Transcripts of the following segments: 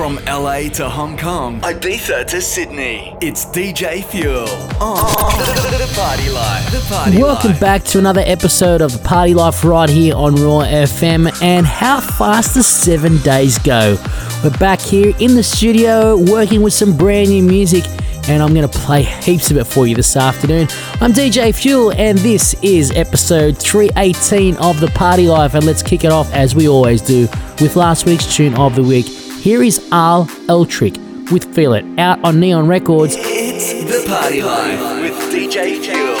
From LA to Hong Kong, Ibiza to Sydney, it's DJ Fuel on the, Party Life. The Party Welcome Life. back to another episode of Party Life right here on Raw FM. And how fast the seven days go. We're back here in the studio working with some brand new music, and I'm going to play heaps of it for you this afternoon. I'm DJ Fuel, and this is episode 318 of the Party Life. And let's kick it off as we always do with last week's tune of the week. Here is Al L'Tric with Feel It out on Neon Records. It's the Party Life with DJ Fuel.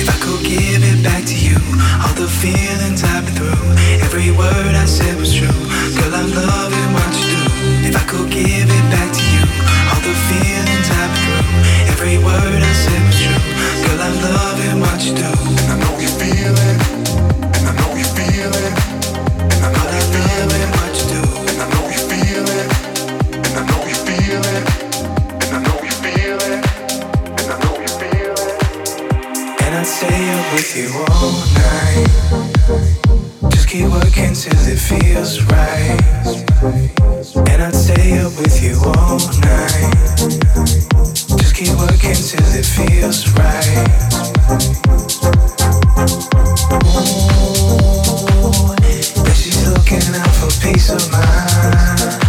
If I could give it back to you, all the feelings I've been through, every word I said was true. Girl, I'm loving what you do. If I could give it back to you, all the feelings I've been through, every word I said was true. Girl, I'm loving what you do. And I know you feel it. With you all night. Just keep working till it feels right. And I'd stay up with you all night. Just keep working till it feels right. She's looking out for peace of mind.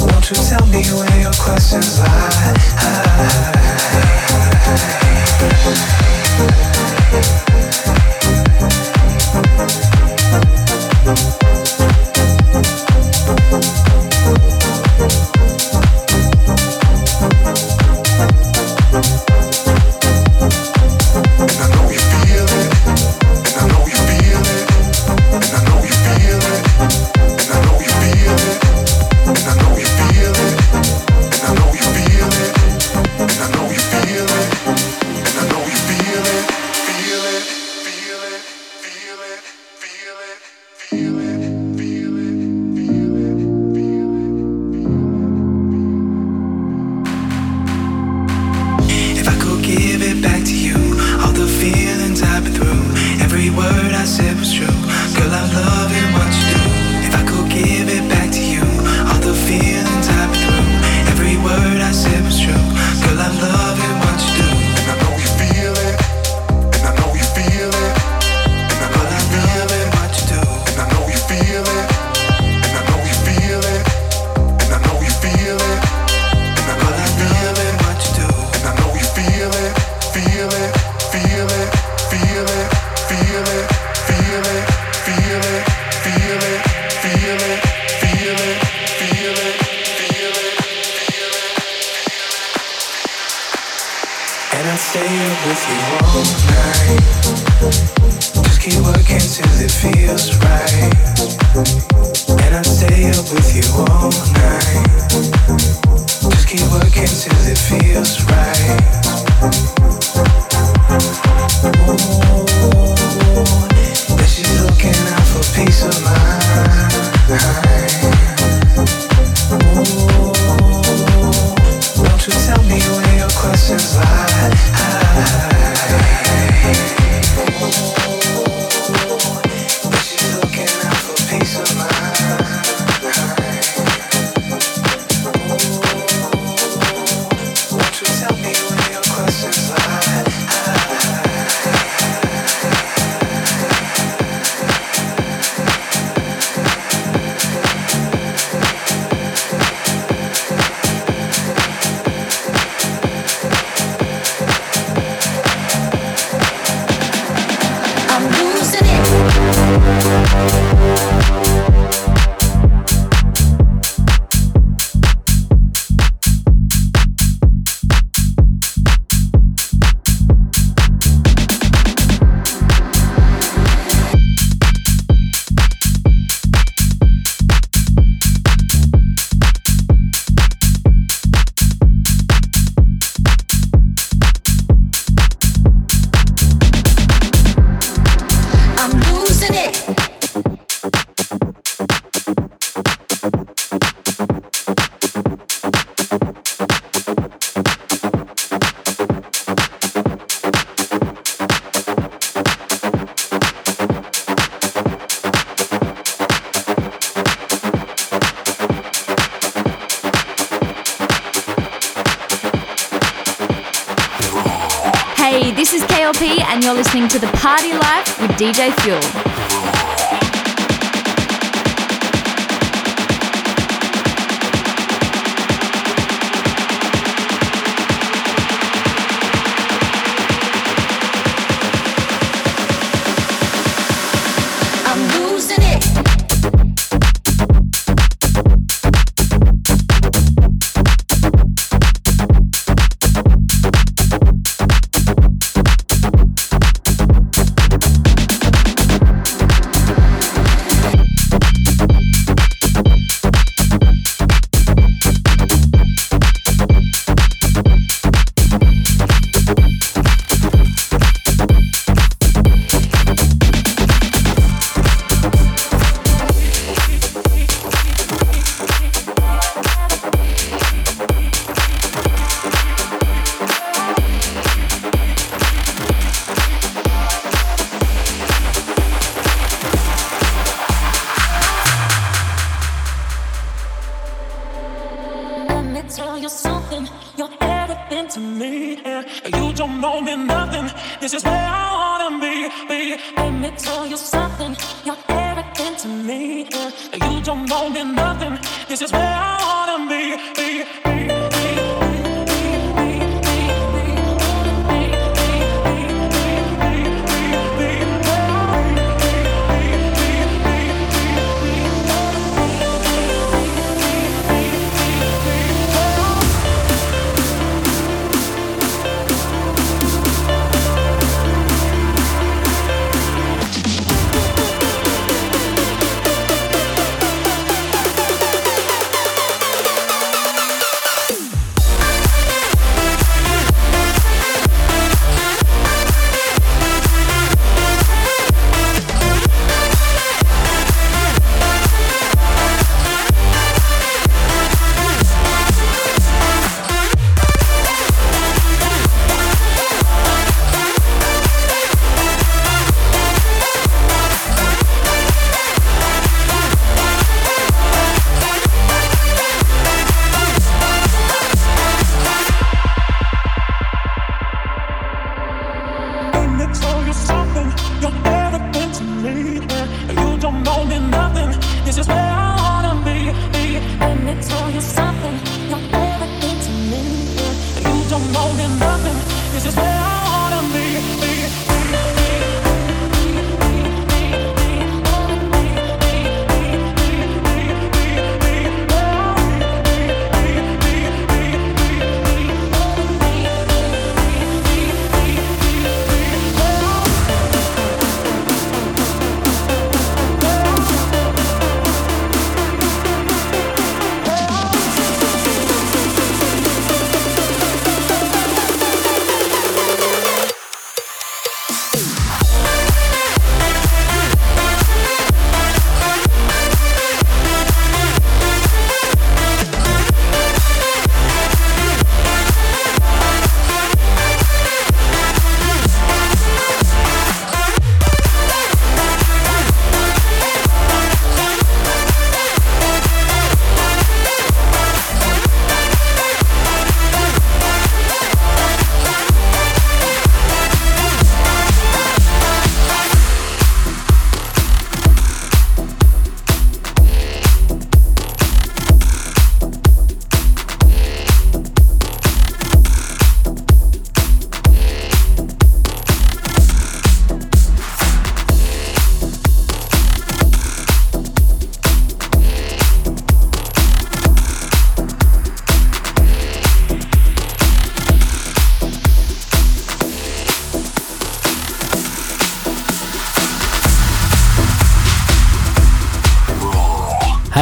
Won't you tell me where your questions lie? But she's looking out for peace of mind. And you're listening to The Party Life with DJ Fuel.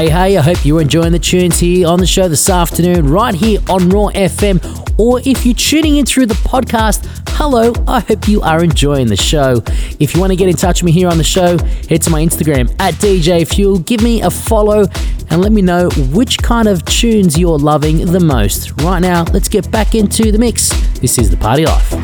Hey, hey, I hope you're enjoying the tunes here on the show this afternoon, right here on Raw FM. Or if you're tuning in through the podcast, hello, I hope you are enjoying the show. If you want to get in touch with me here on the show, head to my Instagram at DJ Fuel, give me a follow, and let me know which kind of tunes you're loving the most. Right now, let's get back into the mix. This is The Party Life.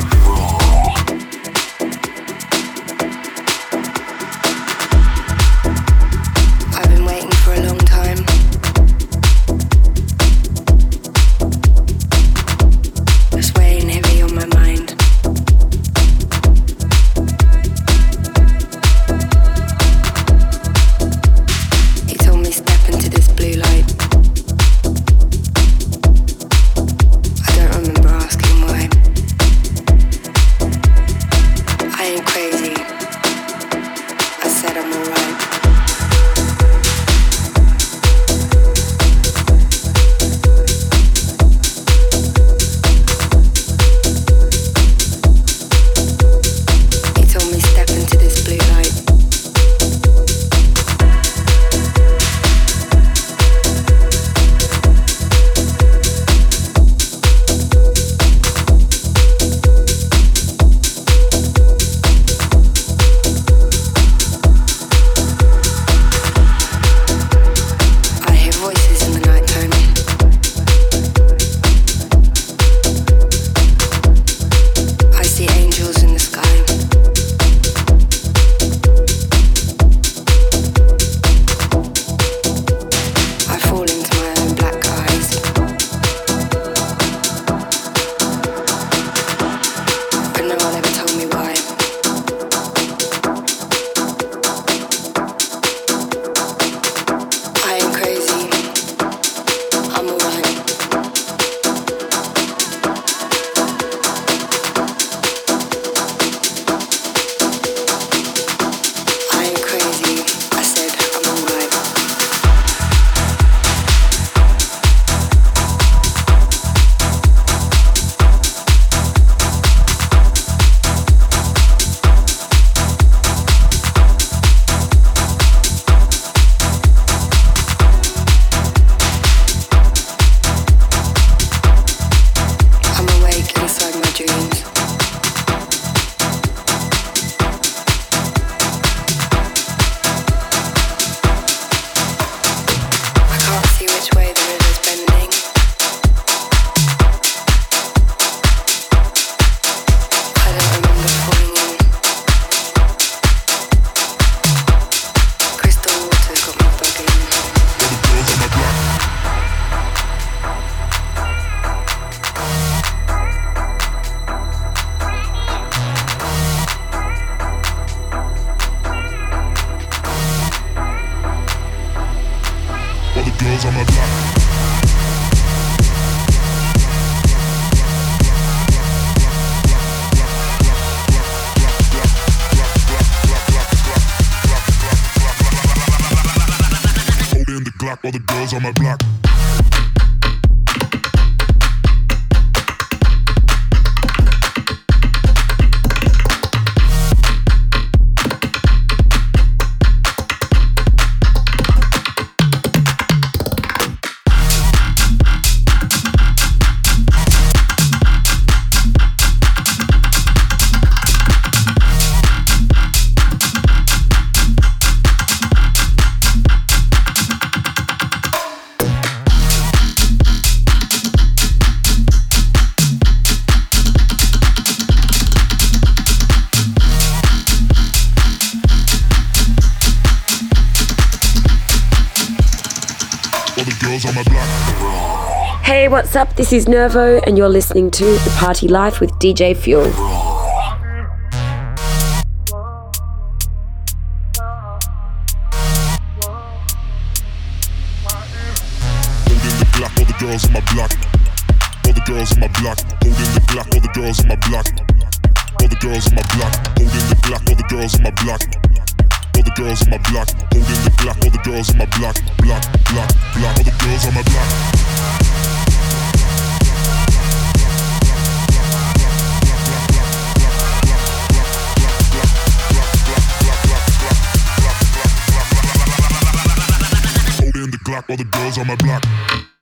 What's up? This is Nervo, and you're listening to The Party Life with DJ Fuel. girls my block. Holding the all the girls my block. Block, block, block. All the girls on my block. Glock, all the girls on my block.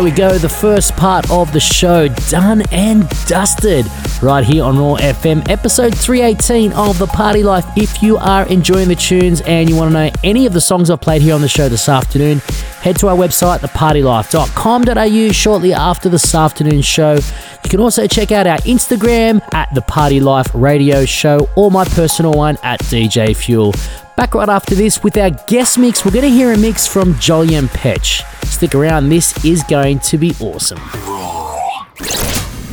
There we go, the first part of the show done and dusted right here on Raw FM, episode 318 of The Party Life. If you are enjoying the tunes and you want to know any of the songs I've played here on the show this afternoon, head to our website, thepartylife.com.au, shortly after this afternoon show. You can also check out our Instagram at The Party Life Radio Show or my personal one at DJ Fuel. Back right after this with our guest mix, we're going to hear a mix from Jolyon Petch. Stick around, this is going to be awesome.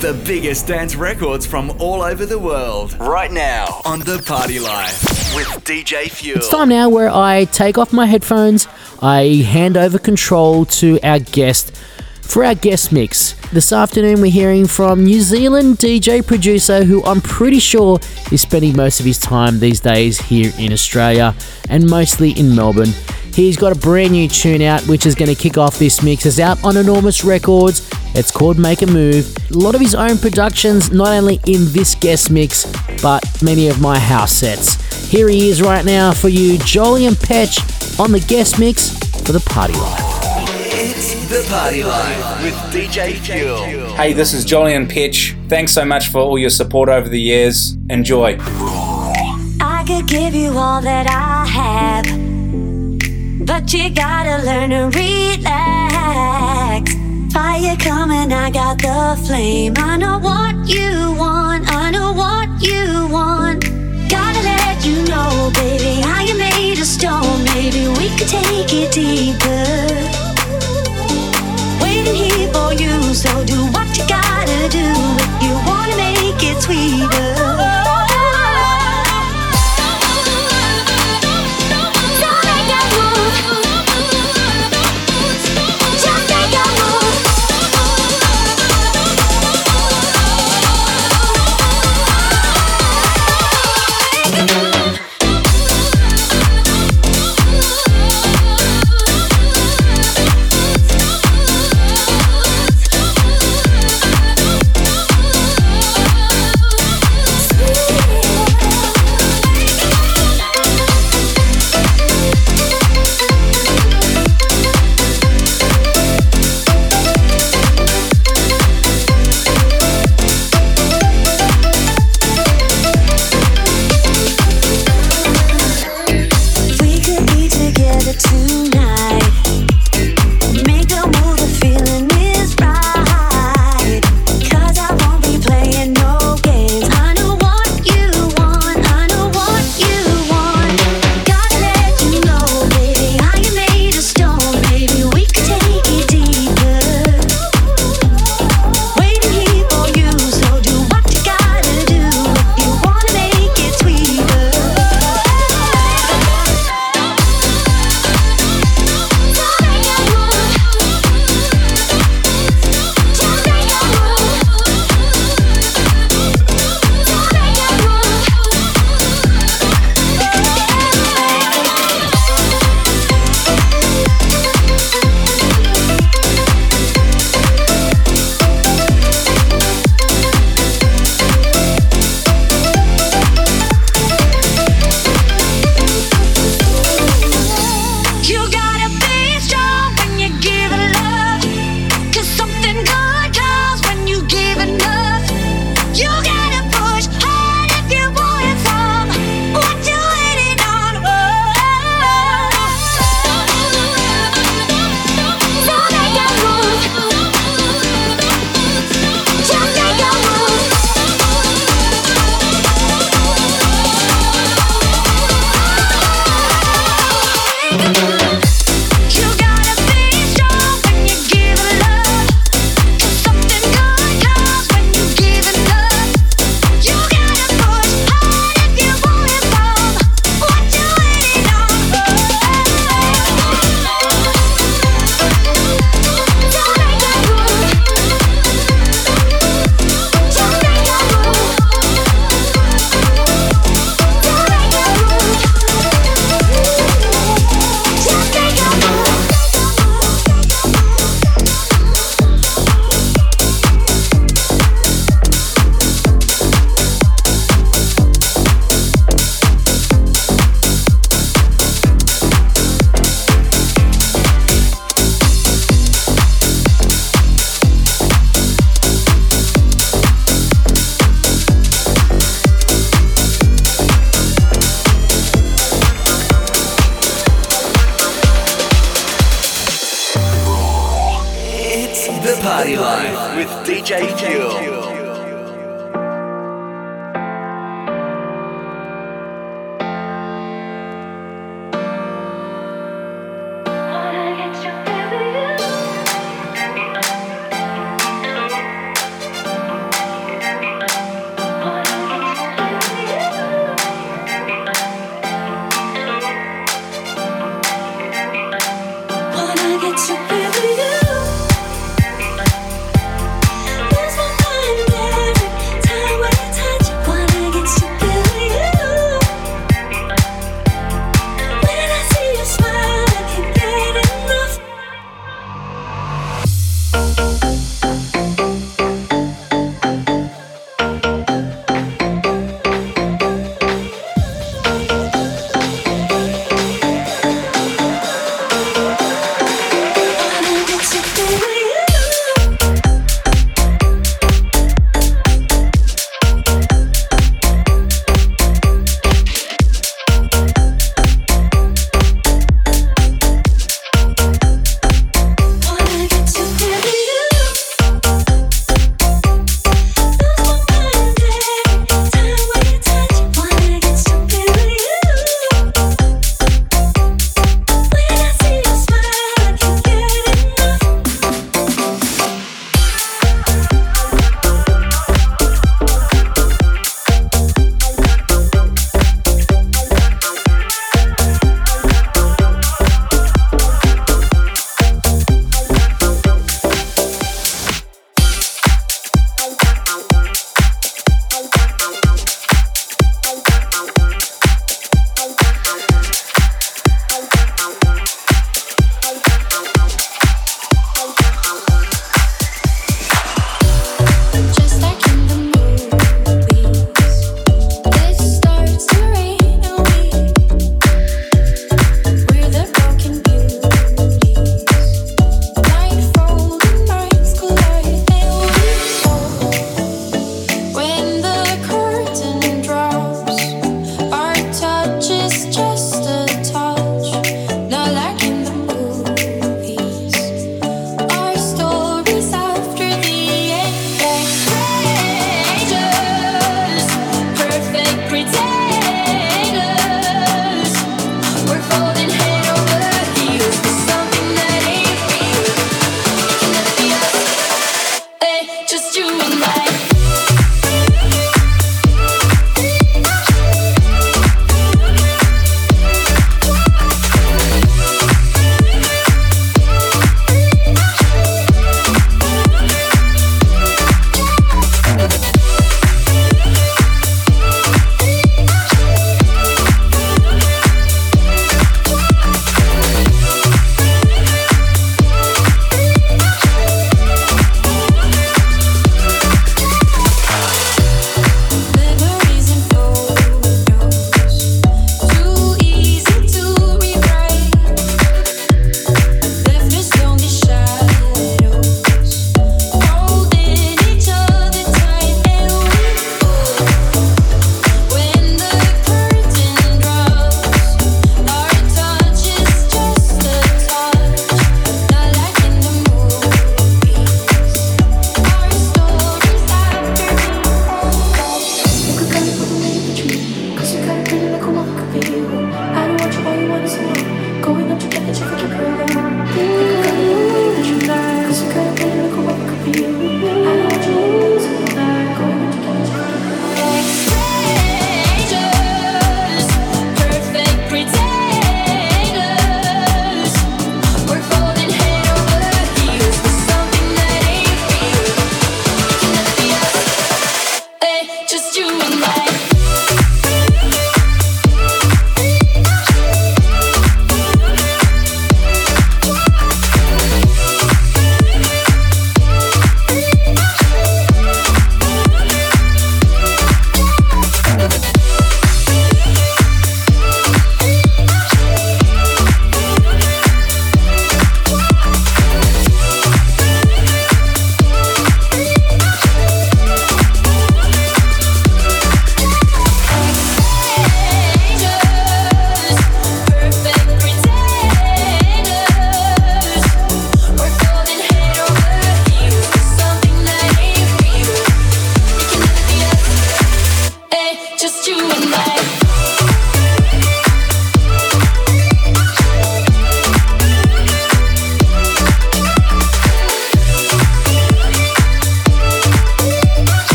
The biggest dance records from all over the world. Right now on The Party Life with DJ Fuel. It's time now where I take off my headphones, I hand over control to our guest for our guest mix. This afternoon, we're hearing from New Zealand DJ producer who I'm pretty sure is spending most of his time these days here in Australia and mostly in Melbourne. He's got a brand new tune out which is going to kick off this mix. It's out on Enormous Records. It's called Make a Move. A lot of his own productions, not only in this guest mix, but many of my house sets. Here he is right now for you, Jolyon Petch on the guest mix for the Party Life. It's The Party Life with DJ Fuel. Hey, this is Jolyon Petch. Thanks so much for all your support over the years. Enjoy. I could give you all that I have, but you gotta learn to relax. Fire coming, I got the flame. I know what you want, I know what you want. Gotta let you know, baby, I am made of stone. Maybe we could take it deeper. Waiting here for you, so do what you gotta do if you wanna make it sweeter.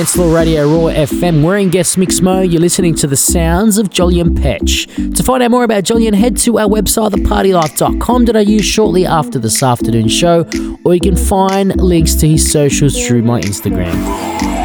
Dance Floor Radio Raw FM. We're in guest mix mode. You're listening to the sounds of Jolyon Petch. To find out more about Jolyon, head to our website, thepartylife.com.au, shortly after this afternoon show, or you can find links to his socials through my Instagram.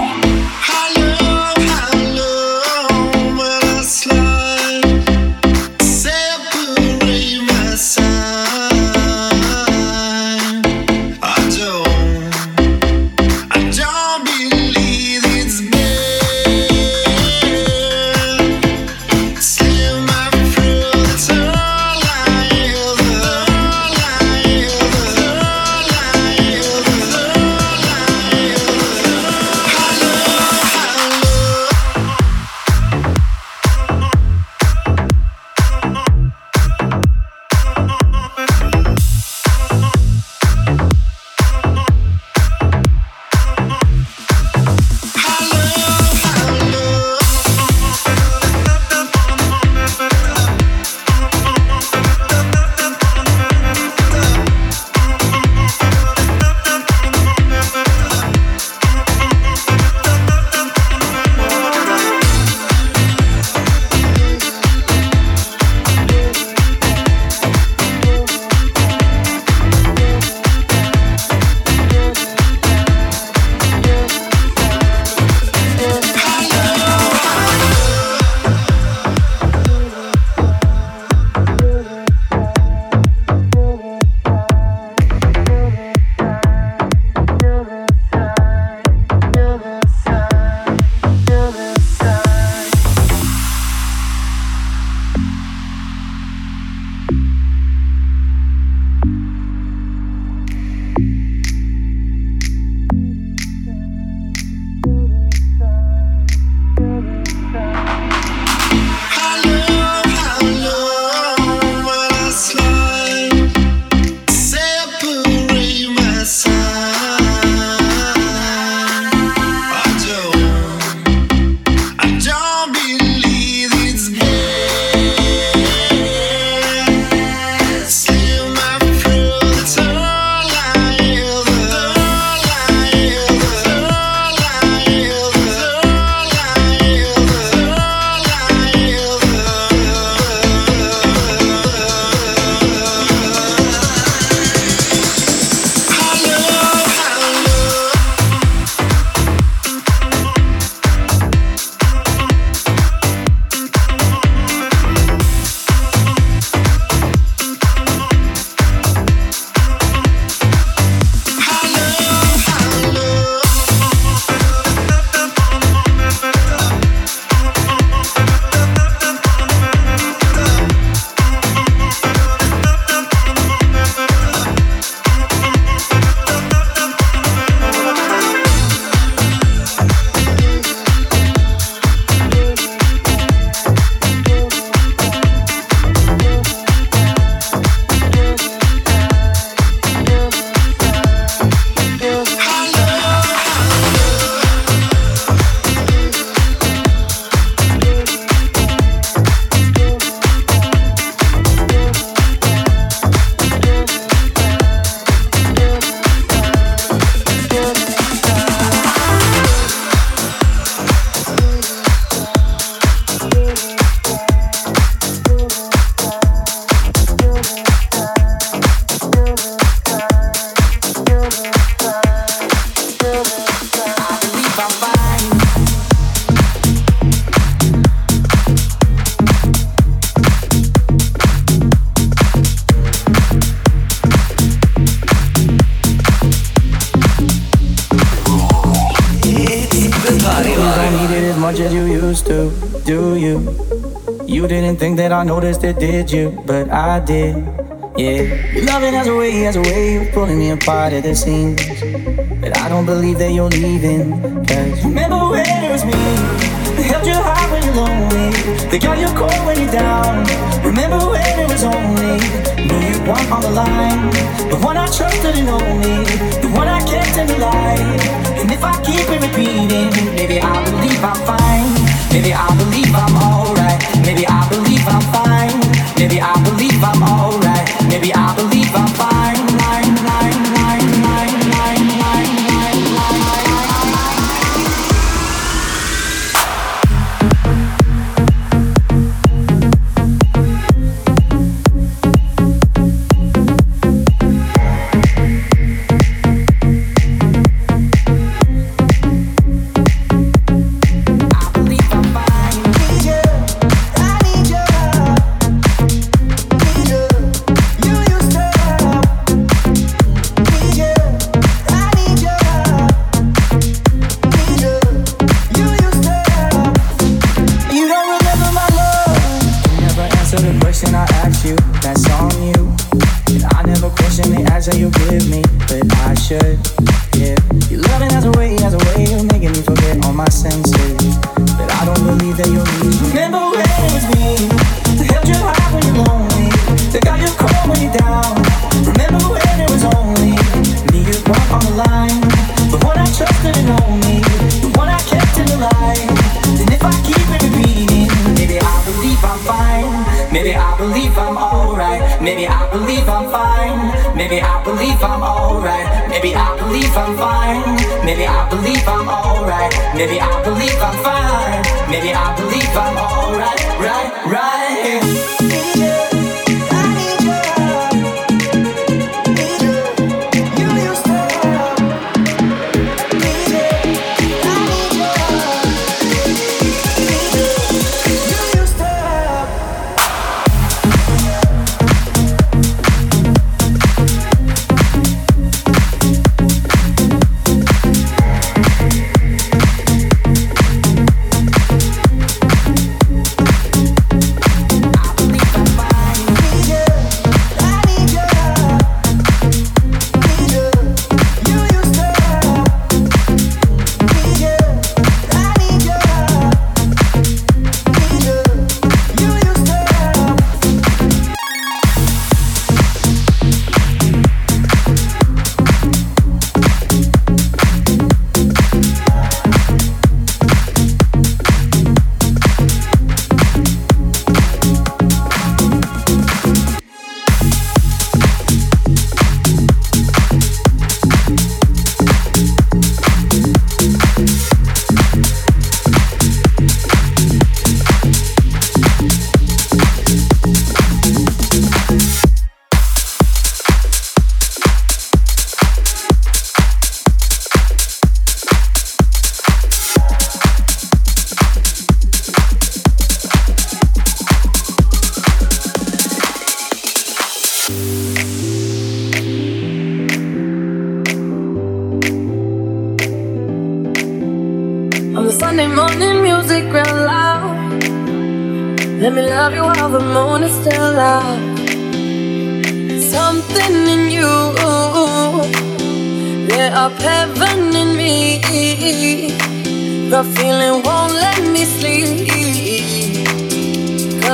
Noticed it, did you? But I did, yeah. You loving has a way, has a way of pulling me apart at the seams. But I don't believe that you're leaving. Cause remember when it was me that helped you high when you're lonely, that got you cold when you're down. Remember when it was only me you want on the line, the one I trusted and only, the one I kept in the light. And if I keep it repeating, maybe I believe I'm fine. Maybe I believe I'm alright.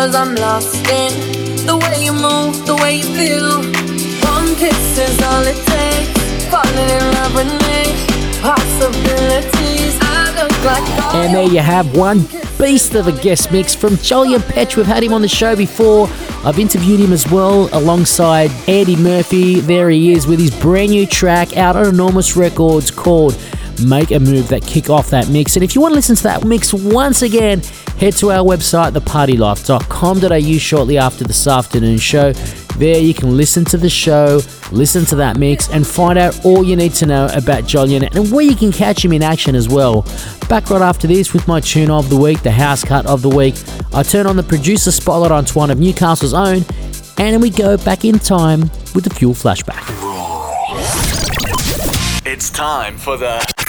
Cause I'm lost in the way you move, the way you feel. One kiss is all it takes. Falling in love with me. Possibilities. Like And there you have one beast of a guest mix from Jolyon Petch. We've had him on the show before. I've interviewed him as well alongside Eddie Murphy. There he is with his brand new track out on Enormous Records called Make a Move that kick off that mix. And if you want to listen to that mix once again, head to our website, thepartylife.com.au shortly after this afternoon show. There you can listen to the show, listen to that mix, and find out all you need to know about Jolyon and where you can catch him in action as well. Back right after this with my tune of the week, the house cut of the week. I turn on the producer spotlight on one of Newcastle's own, and we go back in time with the fuel flashback. It's time for the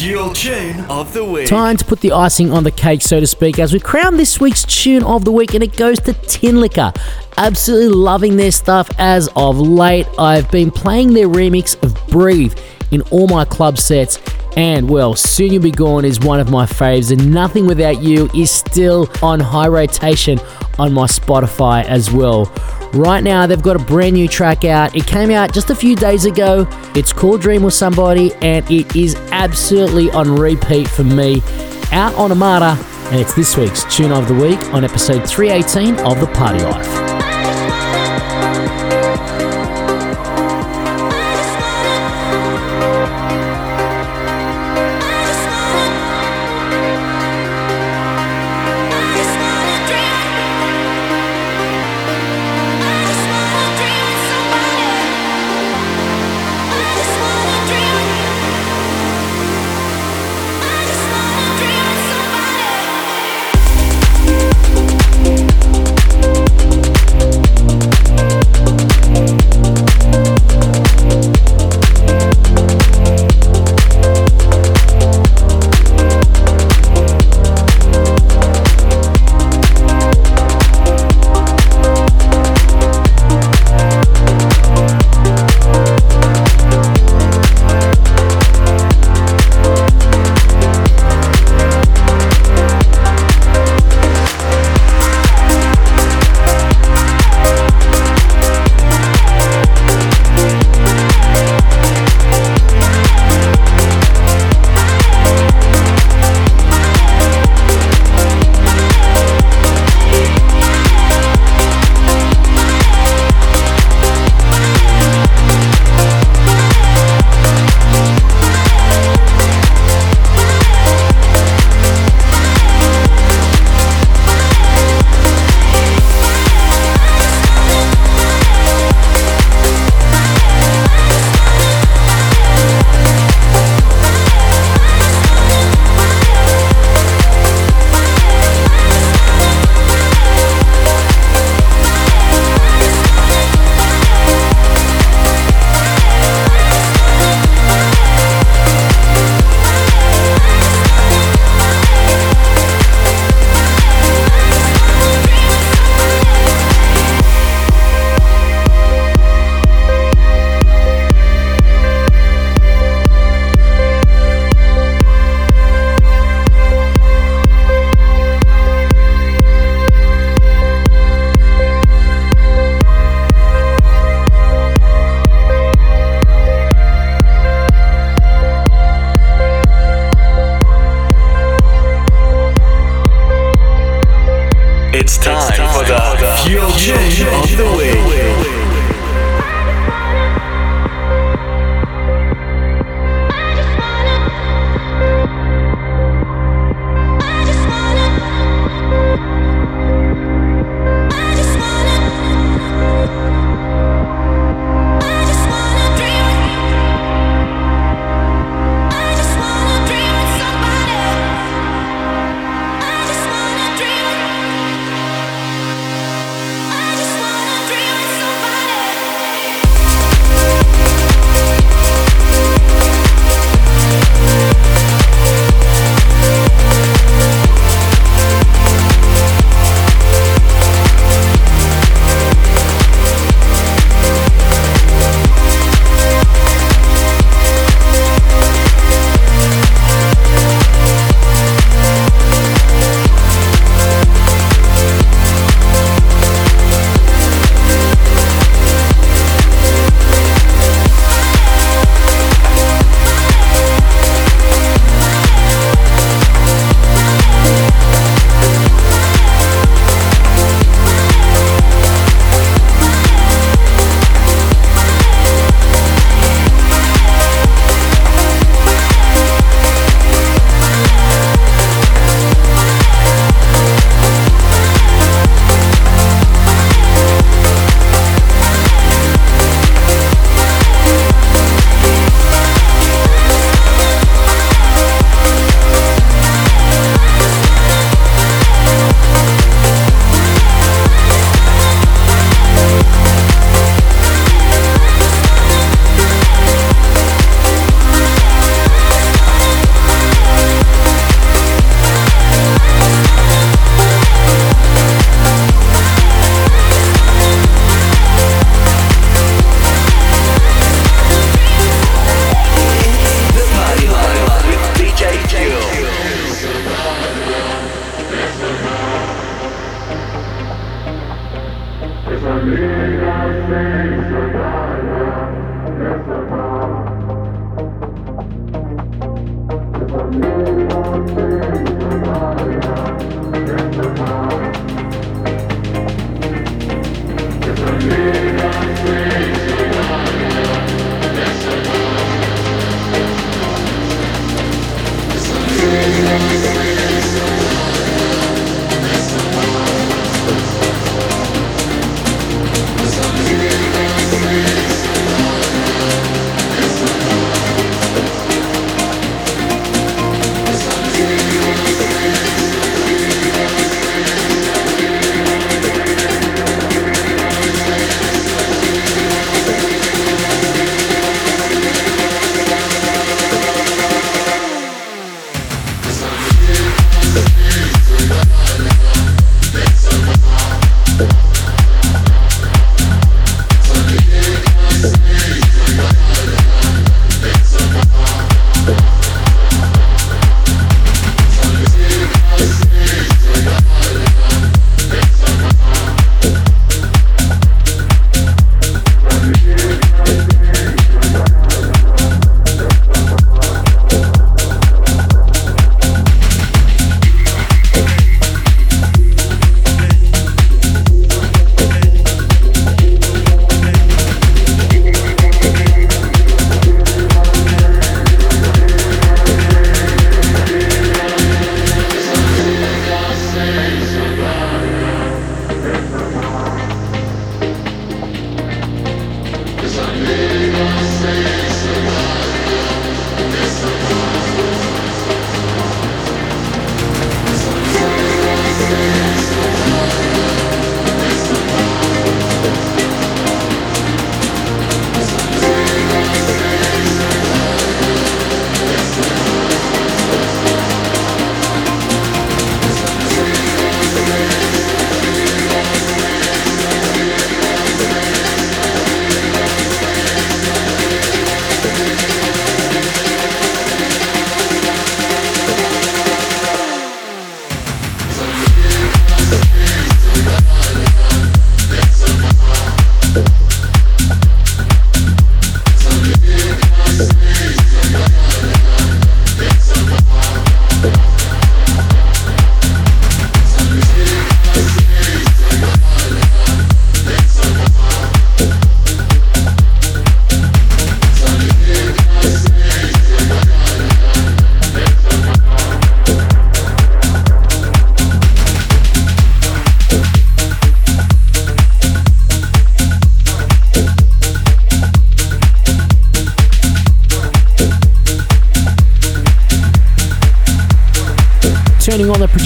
Tune of the Week. Time to put the icing on the cake, so to speak, as we crown this week's tune of the week, and it goes to Tinlicker. Absolutely loving their stuff as of late. I've been playing their remix of Breathe in all my club sets, and well, Soon You'll Be Gone is one of my faves, and Nothing Without You is still on high rotation on my Spotify as well. Right now, they've got a brand new track out. It came out just a few days ago. It's called Dream with Somebody, and it is absolutely on repeat for me. Out on Armada, and it's this week's Tune of the Week on episode 318 of The Party Life.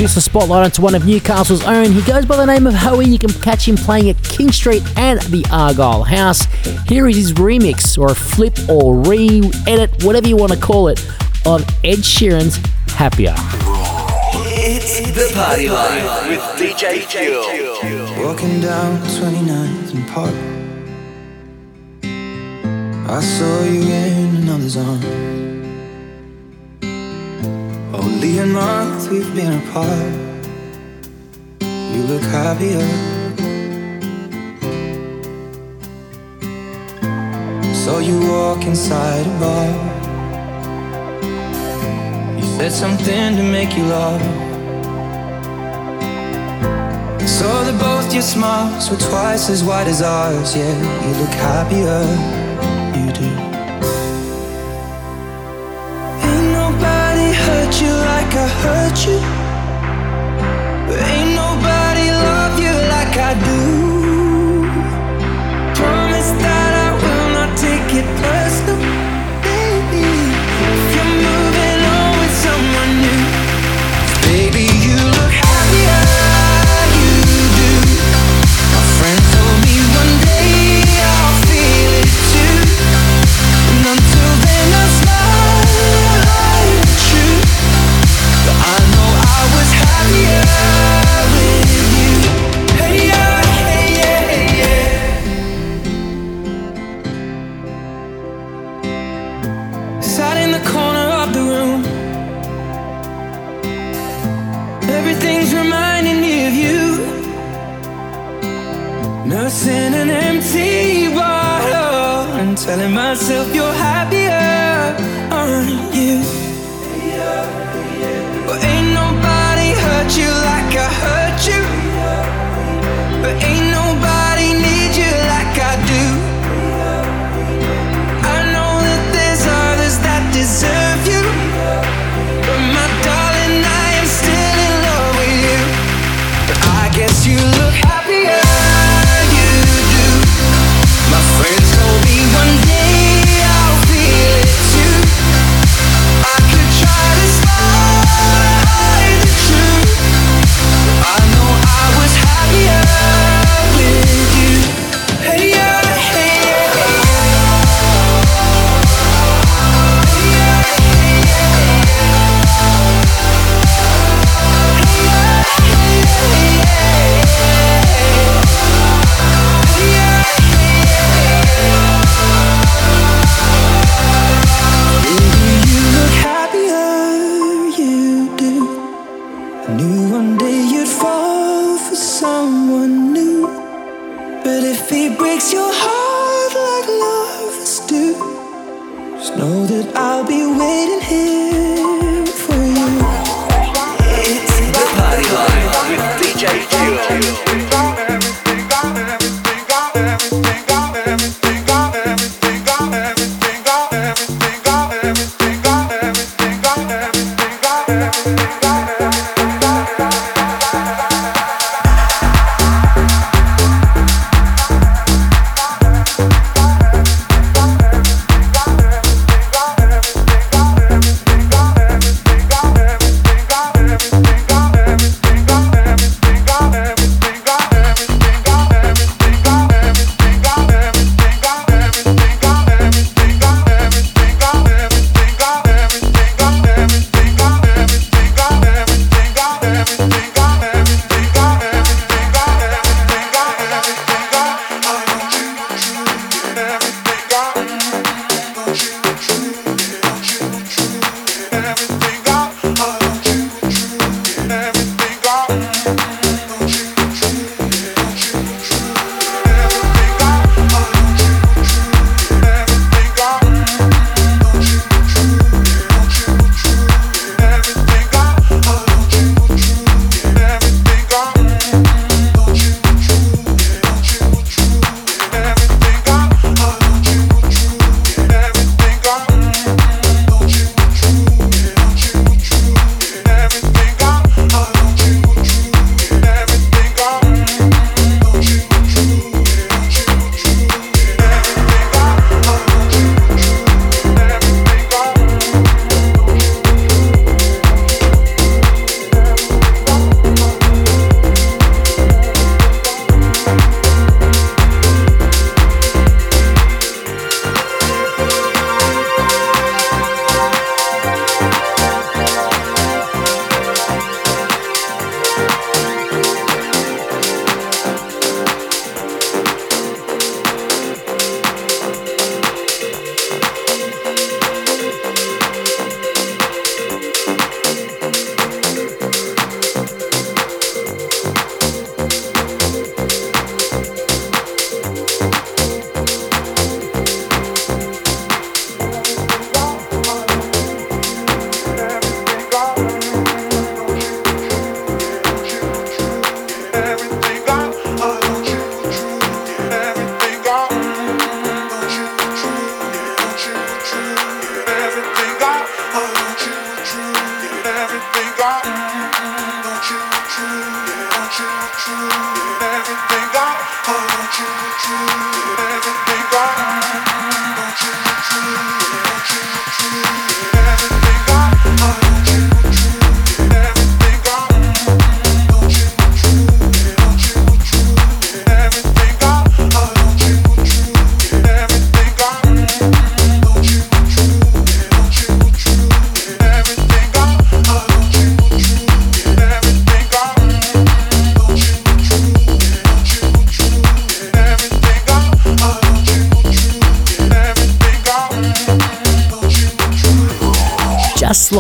Turning the spotlight onto one of Newcastle's own. He goes by the name of Hoie. You can catch him playing at King Street and the Argyle House. Here is his remix, or a flip, or re edit, whatever you want to call it, of Ed Sheeran's Happier. It's the party life with DJ Fuel. Walking down 29th and Park. I saw you in another's arms. A month we've been apart. You look happier. Saw you walk inside a bar. You said something to make you laugh. Saw that both your smiles were twice as wide as ours. Yeah, you look happier. You do. Hurt you.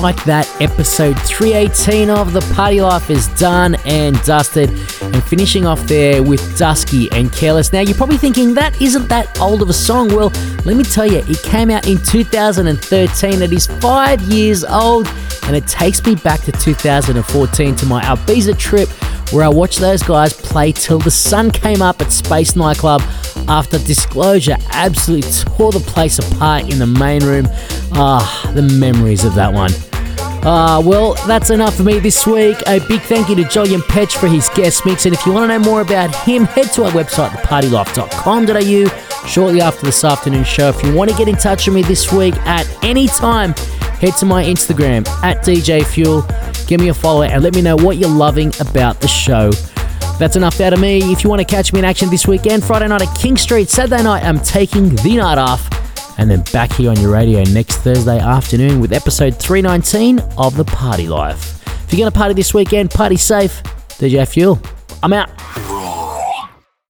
Like that, episode 318 of The Party Life is done and dusted. And finishing off there with Dusky and Careless. Now, you're probably thinking that isn't that old of a song. Well, let me tell you, it came out in 2013. It is five years old, and it takes me back to 2014 to my Ibiza trip where I watched those guys play till the sun came up at Space Nightclub after Disclosure absolutely tore the place apart in the main room. Ah, the memories of that one. Ah, well, that's enough for me this week. A big thank you to Jolyon Petch for his guest mix. And if you want to know more about him, head to our website, thepartylife.com.au, shortly after this afternoon show. If you want to get in touch with me this week at any time, head to my Instagram at DJ Fuel. Give me a follow and let me know what you're loving about the show. That's enough out of me. If you want to catch me in action this weekend, Friday night at King Street, Saturday night, I'm taking the night off. And then back here on your radio next Thursday afternoon with episode 319 of The Party Life. If you're going to party this weekend, party safe. DJ Fuel, I'm out.